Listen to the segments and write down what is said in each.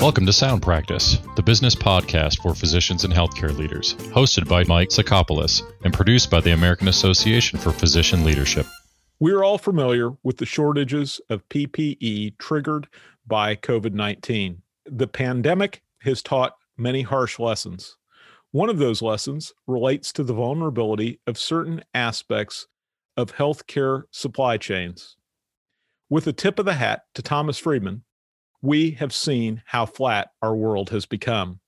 Welcome to Sound Practice, the business podcast for physicians and healthcare leaders, hosted by Mike Sacopulos and produced by the American Association for Physician Leadership. We're all familiar with the shortages of PPE triggered by COVID 19. The pandemic has taught many harsh lessons. One of those lessons relates to the vulnerability of certain aspects of healthcare supply chains. With a tip of the hat to Thomas Friedman, we have seen how flat our world has become.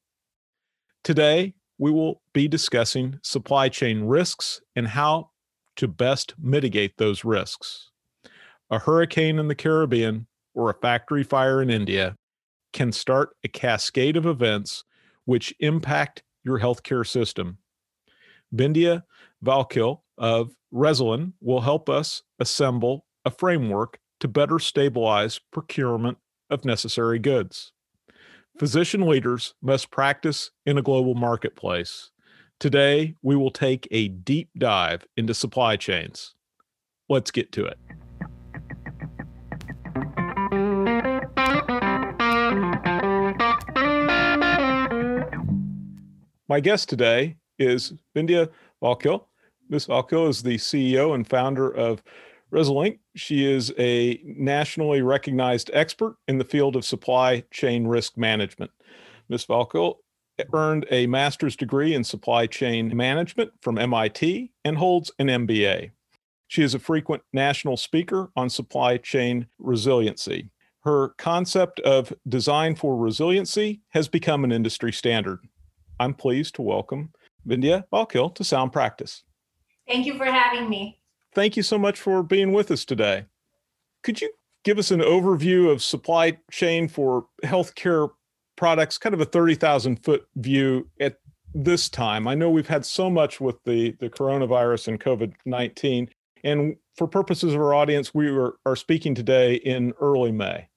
Today, we will be discussing supply chain risks and how to best mitigate those risks. A hurricane in the Caribbean or a factory fire in India can start a cascade of events which impact your healthcare system. Bindiya Vakil of Resilinc will help us assemble a framework to better stabilize procurement of necessary goods. Physician leaders must practice in a global marketplace. Today, we will take a deep dive into supply chains. Let's get to it. My guest today is Bindiya Vakil. Ms. Vakil is the CEO and founder of Resilinc. She is a nationally recognized expert in the field of supply chain risk management. Ms. Vakil earned a master's degree in supply chain management from MIT and holds an MBA. She is a frequent national speaker on supply chain resiliency. Her concept of design for resiliency has become an industry standard. I'm pleased to welcome Bindiya Vakil to Sound Practice. Thank you for having me thank you so much for being with us today. Could you give us an overview of supply chain for healthcare products, kind of a 30,000 foot view at this time? I know we've had so much with the, the coronavirus and COVID 19. And for purposes of our audience, we are, are speaking today in early May.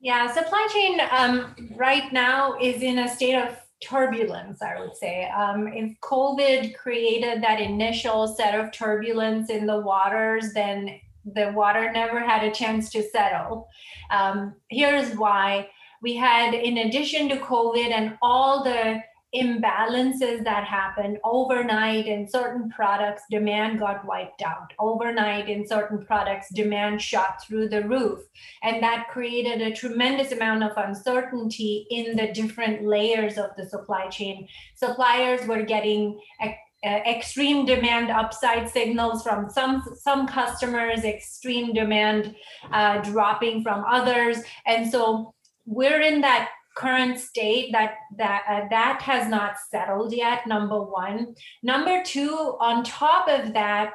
Yeah, supply chain um, right now is in a state of turbulence, I would say. Um, if COVID created that initial set of turbulence in the waters, then the water never had a chance to settle. Um, here's why we had, in addition to COVID and all the imbalances that happened overnight in certain products demand got wiped out. Overnight in certain products demand shot through the roof. And that created a tremendous amount of uncertainty in the different layers of the supply chain. Suppliers were getting uh, extreme demand upside signals from some some customers extreme demand uh, dropping from others. And so we're in that current state that that uh, that has not settled yet number 1 number 2 on top of that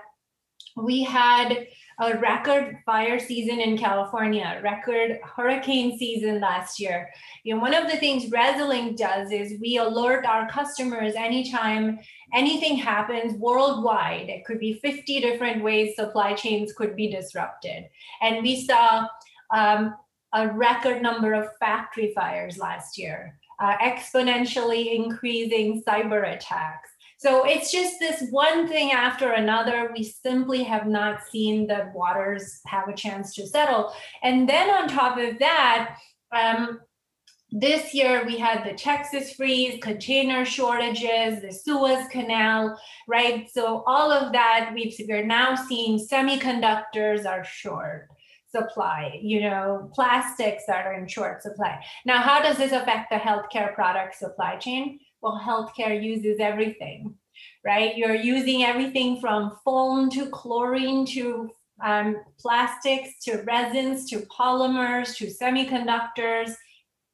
we had a record fire season in California, record hurricane season last year. You know, one of the things Resilinc does is we alert our customers anytime anything happens worldwide. It could be 50 different ways supply chains could be disrupted. And we saw um, a record number of factory fires last year, uh, exponentially increasing cyber attacks. So it's just this one thing after another. We simply have not seen the waters have a chance to settle. And then on top of that, um, this year we had the Texas freeze, container shortages, the Suez Canal, right? So all of that, we've, we're now seeing semiconductors are short supply, you know, plastics are in short supply. Now, how does this affect the healthcare product supply chain? Well, healthcare uses everything, right? You're using everything from foam to chlorine to um, plastics to resins to polymers to semiconductors.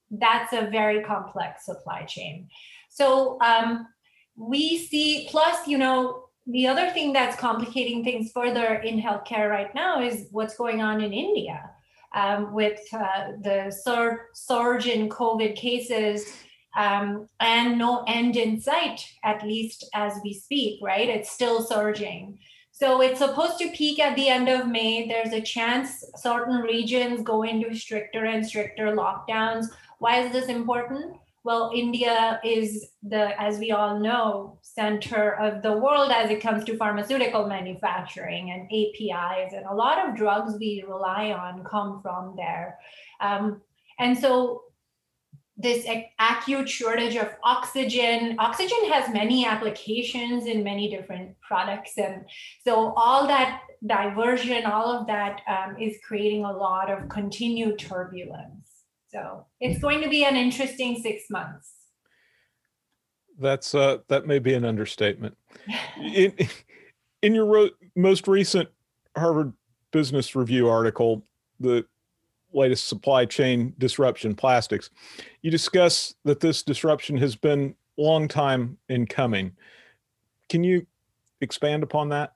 That's a very complex supply chain. So um, we see, plus, you know, the other thing that's complicating things further in healthcare right now is what's going on in India um, with uh, the sur- surge in COVID cases um, and no end in sight, at least as we speak, right? It's still surging. So it's supposed to peak at the end of May. There's a chance certain regions go into stricter and stricter lockdowns. Why is this important? Well, India is the, as we all know, center of the world as it comes to pharmaceutical manufacturing and APIs, and a lot of drugs we rely on come from there. Um, and so this acute shortage of oxygen. Oxygen has many applications in many different products. And so all that diversion, all of that um, is creating a lot of continued turbulence. So it's going to be an interesting six months. That's uh, that may be an understatement. in, in your ro- most recent Harvard Business Review article, the latest supply chain disruption, plastics, you discuss that this disruption has been a long time in coming. Can you expand upon that?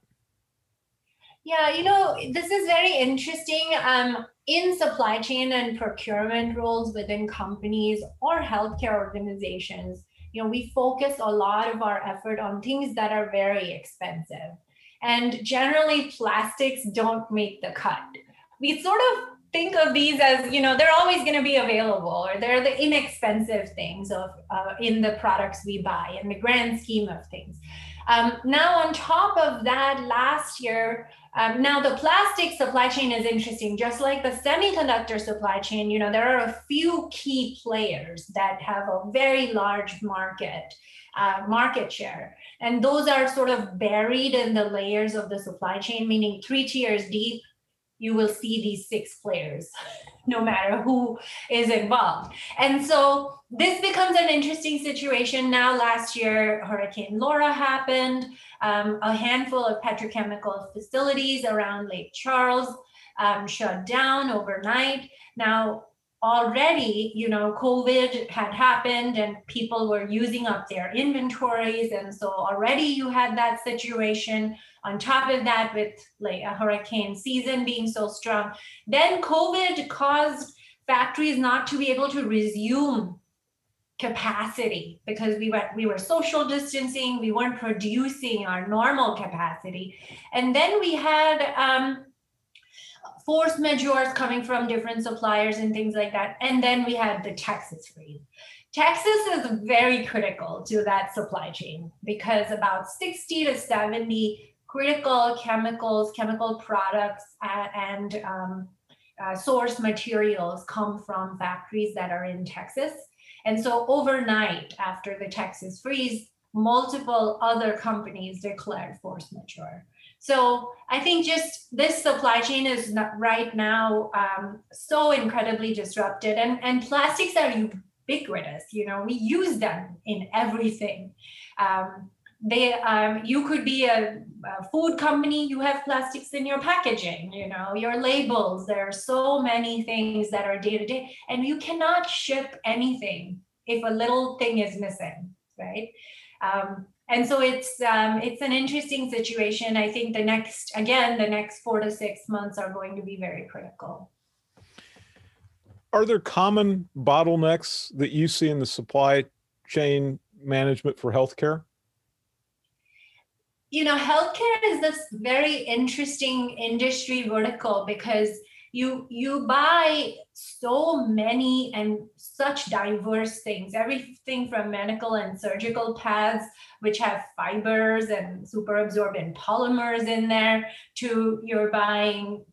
Yeah, you know, this is very interesting. Um, in supply chain and procurement roles within companies or healthcare organizations, you know, we focus a lot of our effort on things that are very expensive. And generally, plastics don't make the cut. We sort of think of these as you know they're always going to be available or they're the inexpensive things of uh, in the products we buy in the grand scheme of things um, now on top of that last year um, now the plastic supply chain is interesting. Just like the semiconductor supply chain you know there are a few key players that have a very large market uh, market share. And those are sort of buried in the layers of the supply chain meaning three tiers deep you will see these six players, no matter who is involved. And so this becomes an interesting situation now. Last year, Hurricane Laura happened. Um, a handful of petrochemical facilities around Lake Charles um, shut down overnight. Now, already, you know, COVID had happened and people were using up their inventories. And so already you had that situation. On top of that, with like a hurricane season being so strong, then COVID caused factories not to be able to resume capacity because we were we were social distancing we weren't producing our normal capacity and then we had um, force majeures coming from different suppliers and things like that. And then we had the Texas freeze. Texas is very critical to that supply chain because about 60 to 70 critical chemicals, chemical products, and um, uh, source materials come from factories that are in Texas. And so overnight, after the Texas freeze, multiple other companies declared force majeure. So I think just this supply chain is right now um, so incredibly disrupted, and and plastics are ubiquitous. You know, we use them in everything. Um, they um, you could be a, a, food company you have plastics in your packaging you know your labels there are so many things that are day to day and you cannot ship anything if a little thing is missing right um, and so it's um, it's an interesting situation. I think the next again the next four to six months are going to be very critical. Are there common bottlenecks that you see in the supply chain management for healthcare? You know, healthcare is this very interesting industry vertical because you you buy so many and such diverse things everything from medical and surgical pads which have fibers and super absorbent polymers in there to you're buying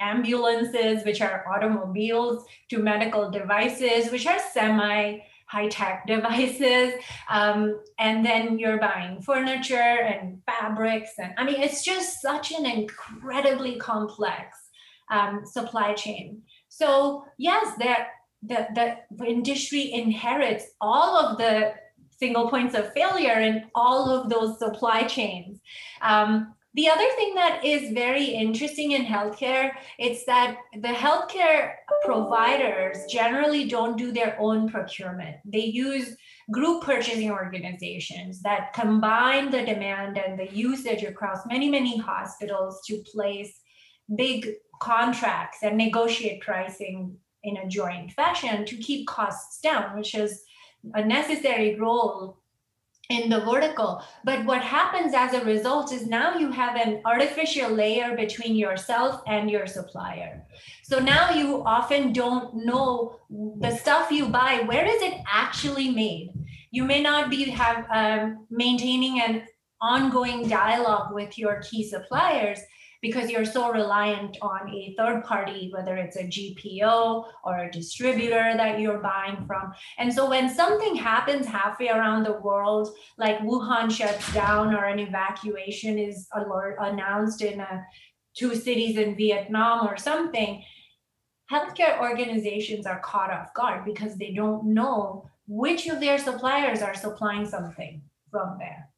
ambulances which are automobiles to medical devices which are semi high tech devices. Um, and then you're buying furniture and fabrics. And I mean, it's just such an incredibly complex um, supply chain. So yes, that the, the industry inherits all of the single points of failure in all of those supply chains. Um, the other thing that is very interesting in healthcare it's that the healthcare providers generally don't do their own procurement they use group purchasing organizations that combine the demand and the usage across many many hospitals to place big contracts and negotiate pricing in a joint fashion to keep costs down, which is a necessary role in the vertical. But what happens as a result is now you have an artificial layer between yourself and your supplier. So now you often don't know the stuff you buy, where is it actually made? You may not be have um, maintaining an ongoing dialogue with your key suppliers because you're so reliant on a third party, whether it's a GPO or a distributor that you're buying from. And so when something happens halfway around the world, like Wuhan shuts down or an evacuation is alert, announced in a, two cities in Vietnam or something, healthcare organizations are caught off guard because they don't know which of their suppliers are supplying something from there.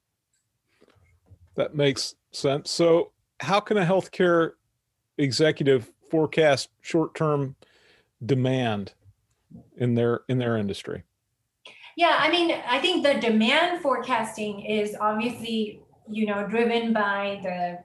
That makes sense. So, how can a healthcare executive forecast short-term demand in their in their industry? Yeah, I mean, I think the demand forecasting is obviously, you know, driven by the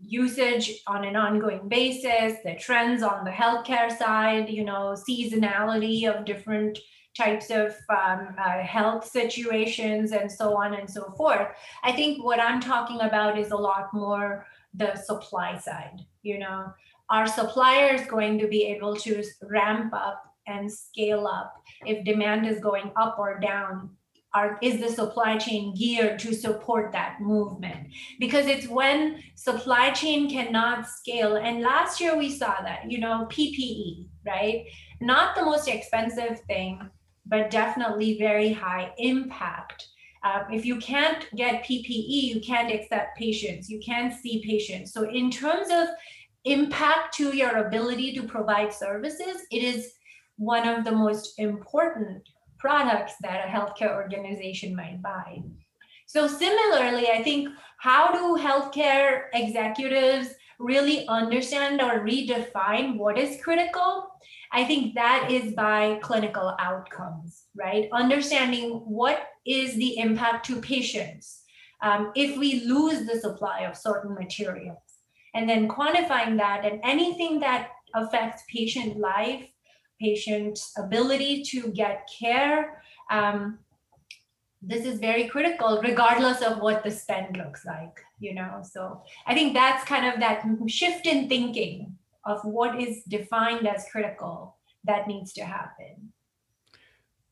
usage on an ongoing basis, the trends on the healthcare side, you know, seasonality of different types of um, uh, health situations and so on and so forth. I think what I'm talking about is a lot more the supply side. You know, are suppliers going to be able to ramp up and scale up if demand is going up or down are, is the supply chain geared to support that movement? Because it's when supply chain cannot scale. And last year we saw that, you know, PPE, right? Not the most expensive thing, but definitely very high impact. Uh, if you can't get PPE, you can't accept patients, you can't see patients. So, in terms of impact to your ability to provide services, it is one of the most important products that a healthcare organization might buy. So, similarly, I think how do healthcare executives really understand or redefine what is critical? I think that is by clinical outcomes, right? Understanding what is the impact to patients um, if we lose the supply of certain materials, and then quantifying that and anything that affects patient life patient ability to get care. Um, this is very critical, regardless of what the spend looks like, you know. So I think that's kind of that shift in thinking of what is defined as critical that needs to happen.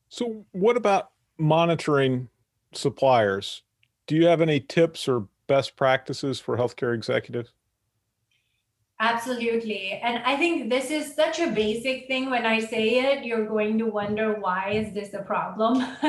So, what about monitoring suppliers? Do you have any tips or best practices for healthcare executives? Absolutely. And I think this is such a basic thing. When I say it, you're going to wonder why is this a problem?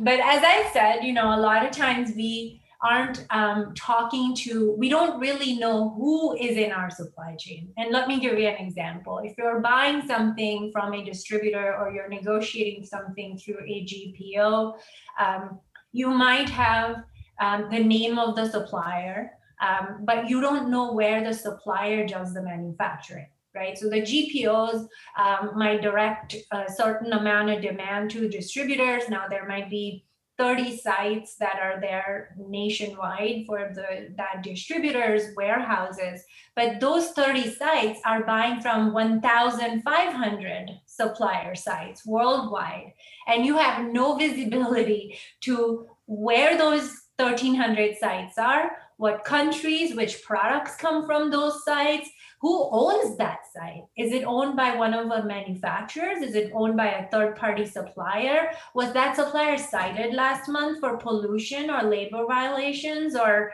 but as I said, you know, a lot of times we aren't um, talking to, we don't really know who is in our supply chain. And let me give you an example. If you're buying something from a distributor or you're negotiating something through a GPO, um, you might have um, the name of the supplier um, but you don't know where the supplier does the manufacturing right? So the GPOs um, might direct a certain amount of demand to distributors. Now there might be 30 sites that are there nationwide for the that distributors warehouses. But those 30 sites are buying from 1500 supplier sites worldwide. And you have no visibility to where those 1300 sites are what countries, which products come from those sites, who owns that site? Is it owned by one of the manufacturers? Is it owned by a third party supplier? Was that supplier cited last month for pollution or labor violations or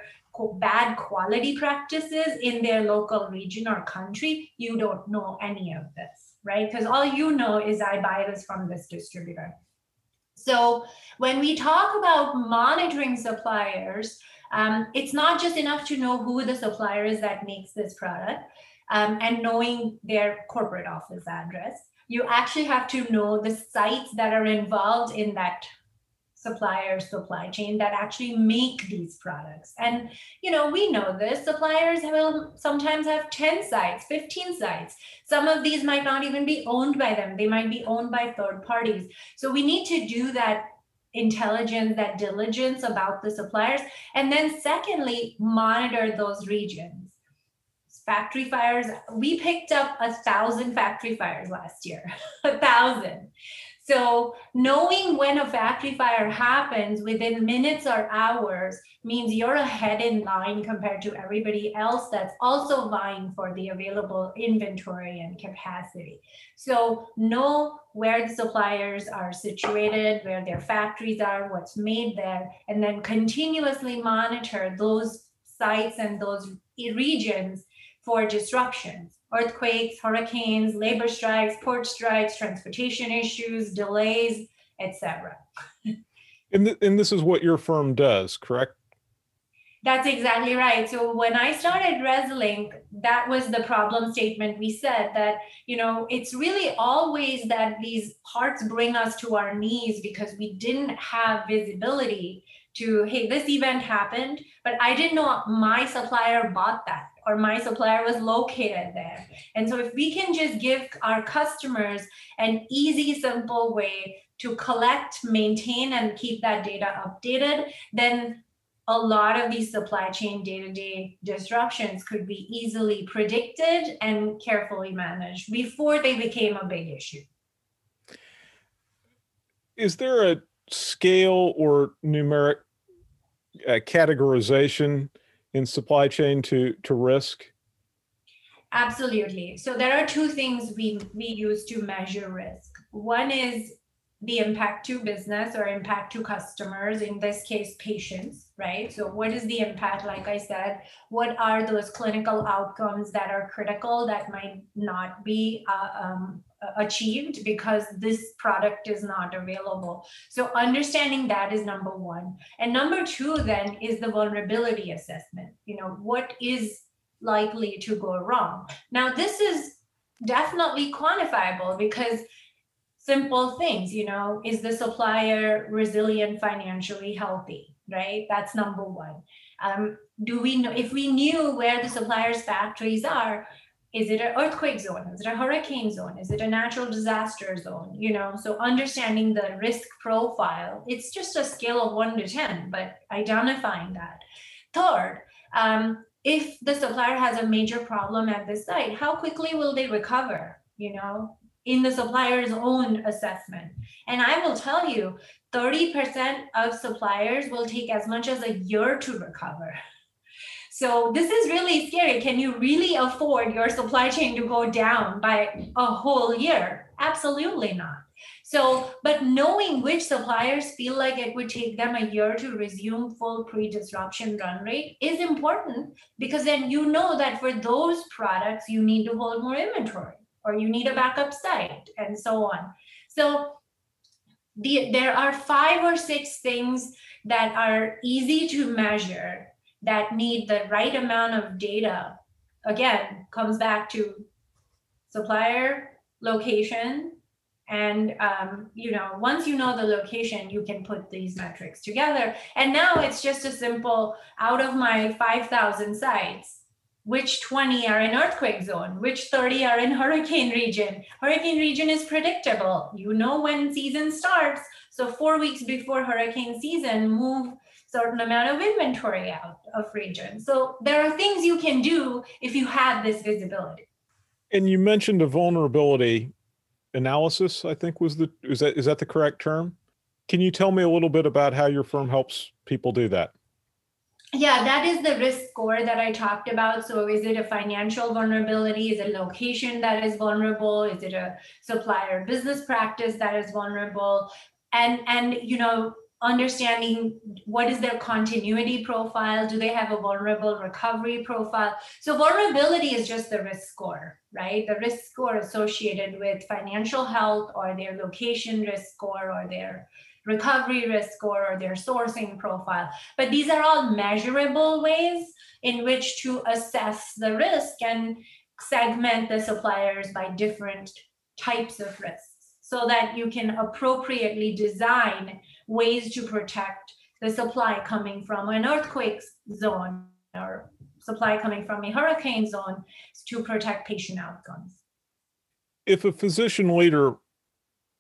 bad quality practices in their local region or country? You don't know any of this, right? Because all you know is I buy this from this distributor. So when we talk about monitoring suppliers, um, it's not just enough to know who the supplier is that makes this product um, and knowing their corporate office address. You actually have to know the sites that are involved in that supplier supply chain that actually make these products. And you know, we know this. Suppliers will sometimes have 10 sites, 15 sites. Some of these might not even be owned by them. They might be owned by third parties. So we need to do that intelligence, that diligence about the suppliers. And then, secondly, monitor those regions. Factory fires, we picked up a thousand factory fires last year, a thousand. So knowing when a factory fire happens within minutes or hours means you're ahead in line compared to everybody else that's also vying for the available inventory and capacity. So know where the suppliers are situated, where their factories are, what's made there, and then continuously monitor those sites and those regions for disruptions earthquakes, hurricanes, labor strikes, port strikes, transportation issues, delays, etc. and, th- and this is what your firm does, correct? That's exactly right. So when I started Resilinc, that was the problem statement. We said that, you know, it's really always that these parts bring us to our knees because we didn't have visibility to, hey, this event happened, but I didn't know my supplier bought that or my supplier was located there. And so if we can just give our customers an easy, simple way to collect, maintain, and keep that data updated, then a lot of these supply chain day-to-day disruptions could be easily predicted and carefully managed before they became a big issue. Is there a scale or numeric uh, categorization in supply chain to to risk? Absolutely. So there are two things we we use to measure risk. One is the impact to business or impact to customers, in this case, patients, right? So, what is the impact? Like I said, what are those clinical outcomes that are critical that might not be uh, um, achieved because this product is not available? So, understanding that is number one. And number two, then, is the vulnerability assessment. You know, what is likely to go wrong? Now, this is definitely quantifiable because simple things you know is the supplier resilient financially healthy right that's number one um, do we know if we knew where the supplier's factories are is it an earthquake zone? Is it a hurricane zone? Is it a natural disaster zone? You know so understanding the risk profile it's just a scale of 1 to 10 but identifying that. Third um, if the supplier has a major problem at the site how quickly will they recover? You know in the supplier's own assessment. And I will tell you, 30% of suppliers will take as much as a year to recover. So this is really scary. Can you really afford your supply chain to go down by a whole year? Absolutely not. So, but knowing which suppliers feel like it would take them a year to resume full pre disruption run rate is important because then you know that for those products, you need to hold more inventory or you need a backup site and so on so the, there are five or six things that are easy to measure that need the right amount of data again comes back to supplier location and um, you know once you know the location you can put these metrics together. And now it's just a simple out of my 5000 sites which 20 are in earthquake zone? Which 30 are in hurricane region? Hurricane region is predictable. You know when season starts. So four weeks before hurricane season move certain amount of inventory out of region so there are things you can do if you have this visibility and you mentioned a vulnerability analysis i think was the is that is that the correct term can you tell me a little bit about how your firm helps people do that yeah, that is the risk score that I talked about. So, is it a financial vulnerability? Is it location that is vulnerable? Is it a supplier business practice that is vulnerable? And and you know, understanding what is their continuity profile? Do they have a vulnerable recovery profile? So, vulnerability is just the risk score, right? The risk score associated with financial health or their location risk score or their recovery risk score or their sourcing profile. But these are all measurable ways in which to assess the risk and segment the suppliers by different types of risks so that you can appropriately design ways to protect the supply coming from an earthquake zone or supply coming from a hurricane zone to protect patient outcomes. If a physician leader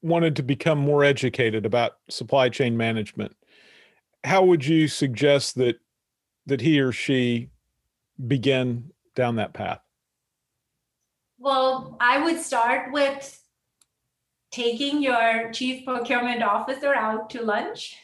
wanted to become more educated about supply chain management, how would you suggest that that he or she begin down that path? Well, I would start with taking your chief procurement officer out to lunch,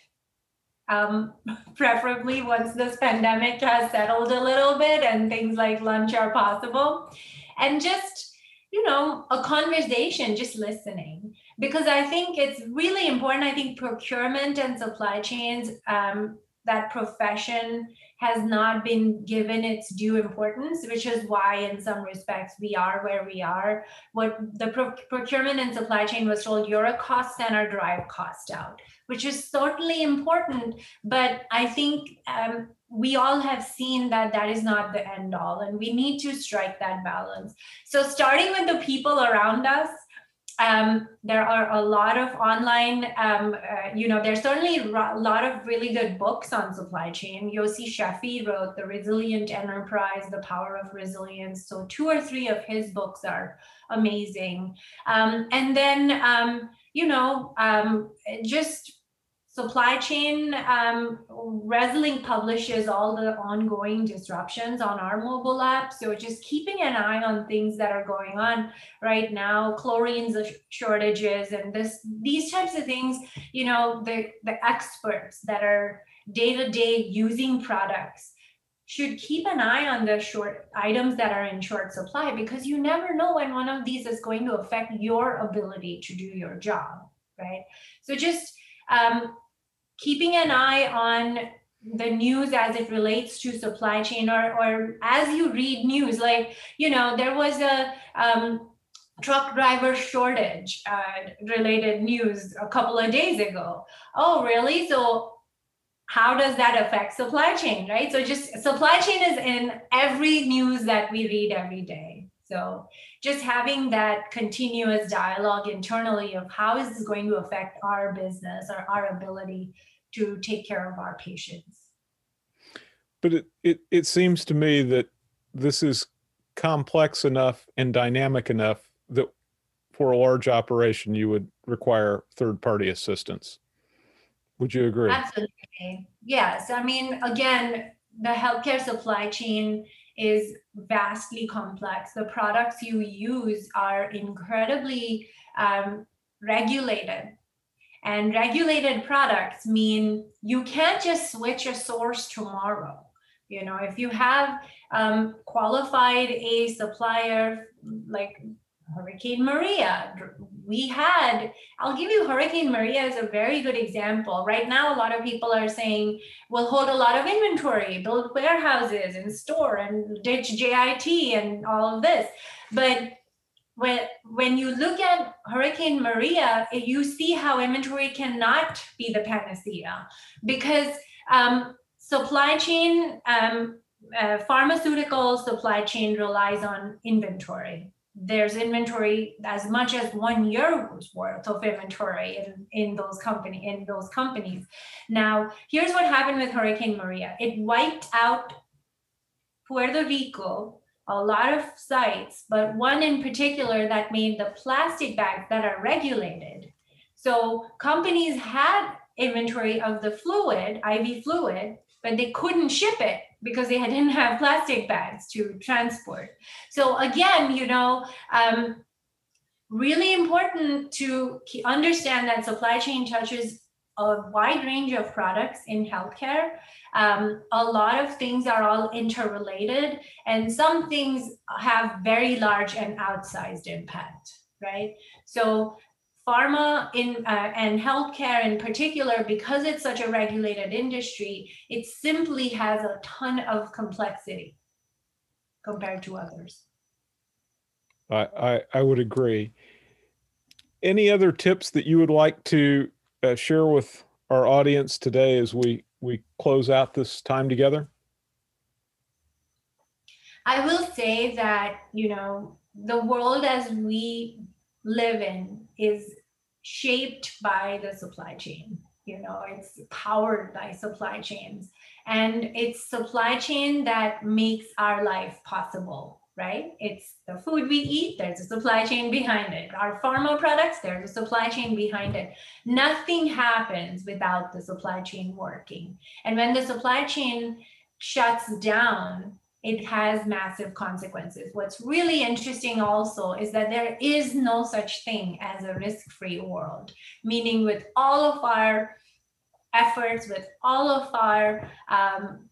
um, preferably once this pandemic has settled a little bit and things like lunch are possible, and just you know a conversation, just listening because I think it's really important. I think procurement and supply chains, um, that profession has not been given its due importance, which is why, in some respects, we are where we are. What the pro- procurement and supply chain was told, you're a cost center, drive cost out, which is certainly important. But I think um, we all have seen that that is not the end all, and we need to strike that balance. So, starting with the people around us, um, there are a lot of online, um, uh, you know, there's certainly a lot of really good books on supply chain. Yossi Sheffi wrote The Resilient Enterprise, The Power of Resilience. So, two or three of his books are amazing. Um, and then, um, you know, um, just supply chain um, Resilinc publishes all the ongoing disruptions on our mobile app. So just keeping an eye on things that are going on right now chlorine shortages and this these types of things you know the the experts that are day to day using products should keep an eye on the short items that are in short supply because you never know when one of these is going to affect your ability to do your job right? So just um, keeping an eye on the news as it relates to supply chain or or as you read news like you know there was a um, truck driver shortage uh, related news a couple of days ago. Oh really? So how does that affect supply chain right? So just supply chain is in every news that we read every day so just having that continuous dialogue internally of how is this going to affect our business or our ability to take care of our patients. But it, it, it seems to me that this is complex enough and dynamic enough that for a large operation you would require third party assistance. Would you agree? Absolutely. Yes. I mean, again, the healthcare supply chain is vastly complex. The products you use are incredibly um, regulated. And regulated products mean you can't just switch a source tomorrow. You know, if you have um, qualified a supplier like Hurricane Maria, we had, I'll give you Hurricane Maria as a very good example. Right now, a lot of people are saying we'll hold a lot of inventory, build warehouses and store and ditch JIT and all of this. But when when you look at Hurricane Maria, you see how inventory cannot be the panacea because um, supply chain, um, uh, pharmaceutical supply chain relies on inventory. There's inventory as much as one year's worth of inventory in, in those company in those companies. Now, here's what happened with Hurricane Maria. It wiped out Puerto Rico a lot of sites, but one in particular that made the plastic bags that are regulated. So companies had inventory of the fluid, IV fluid, but they couldn't ship it because they didn't have plastic bags to transport. So again, you know, um, really important to understand that supply chain touches a wide range of products in healthcare. Um, a lot of things are all interrelated, and some things have very large and outsized impact, right? So, pharma in uh, and healthcare in particular, because it's such a regulated industry, it simply has a ton of complexity compared to others. I, I, I would agree. Any other tips that you would like to uh, share with our audience today as we we close out this time together? I will say that you know the world as we live in is shaped by the supply chain. You know, it's powered by supply chains, and it's supply chain that makes our life possible right? It's the food we eat, there's a supply chain behind it. Our pharma products, there's a supply chain behind it. Nothing happens without the supply chain working. And when the supply chain shuts down, it has massive consequences. What's really interesting also is that there is no such thing as a risk free world, meaning, with all of our efforts, with all of our um,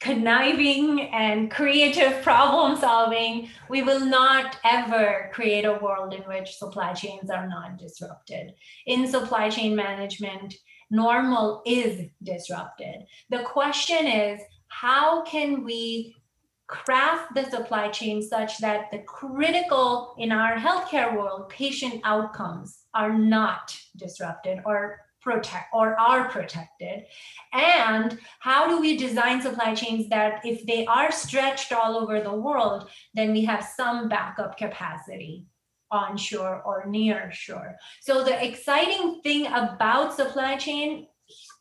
conniving and creative problem solving, we will not ever create a world in which supply chains are not disrupted. In supply chain management, normal is disrupted. The question is, how can we craft the supply chain such that the critical in our healthcare world patient outcomes are not disrupted or protect or are protected. And how do we design supply chains that if they are stretched all over the world then we have some backup capacity onshore or near shore so the exciting thing about supply chain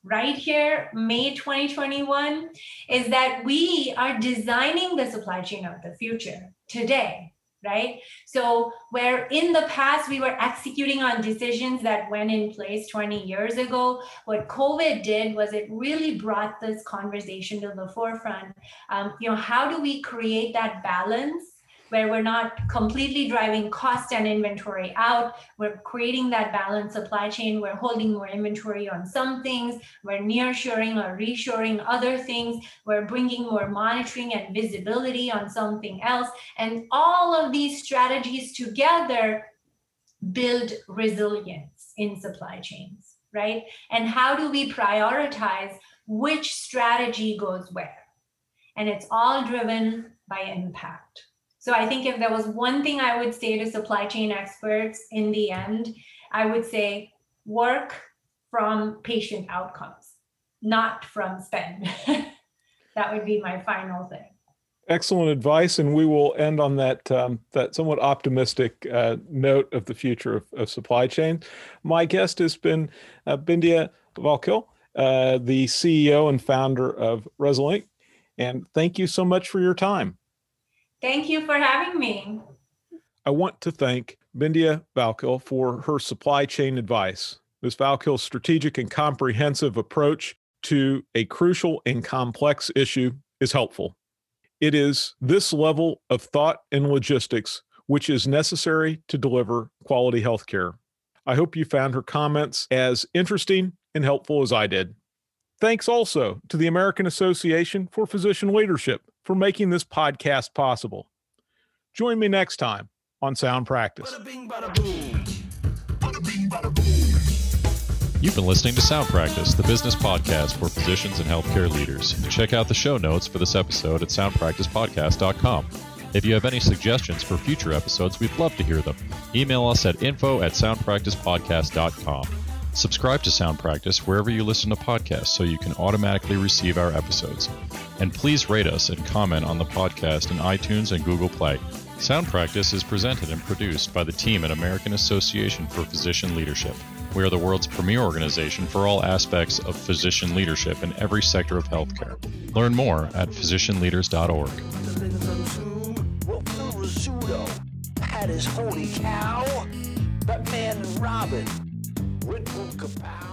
right here, May 2021, is that we are designing the supply chain of the future today, right? So, where in the past we were executing on decisions that went in place 20 years ago, what COVID did was it really brought this conversation to the forefront. Um, you know, how do we create that balance? Where we're not completely driving cost and inventory out. We're creating that balanced supply chain. We're holding more inventory on some things. We're nearshoring or reshoring other things. We're bringing more monitoring and visibility on something else. And all of these strategies together build resilience in supply chains, right? And how do we prioritize which strategy goes where? And it's all driven by impact. So I think if there was one thing I would say to supply chain experts in the end, I would say work from patient outcomes, not from spend. that would be my final thing. Excellent advice, and we will end on that um, that somewhat optimistic uh, note of the future of, of, supply chain. My guest has been uh, Bindiya Vakil, uh, the CEO and founder of Resilinc, and thank you so much for your time. Thank you for having me. I want to thank Bindiya Vakil for her supply chain advice. Ms. Vakil's strategic and comprehensive approach to a crucial and complex issue is helpful. It is this level of thought and logistics which is necessary to deliver quality healthcare. I hope you found her comments as interesting and helpful as I did. Thanks also to the American Association for Physician Leadership for making this podcast possible. Join me next time on Sound Practice. You've been listening to Sound Practice, the business podcast for physicians and healthcare leaders. Check out the show notes for this episode at soundpracticepodcast.com. If you have any suggestions for future episodes, we'd love to hear them. Email us at info at soundpracticepodcast.com. Subscribe to Sound Practice wherever you listen to podcasts so you can automatically receive our episodes. And please rate us and comment on the podcast in iTunes and Google Play. Sound Practice is presented and produced by the team at American Association for Physician Leadership. We are the world's premier organization for all aspects of physician leadership in every sector of healthcare. Learn more at physicianleaders.org. Robin. Bull Kapow.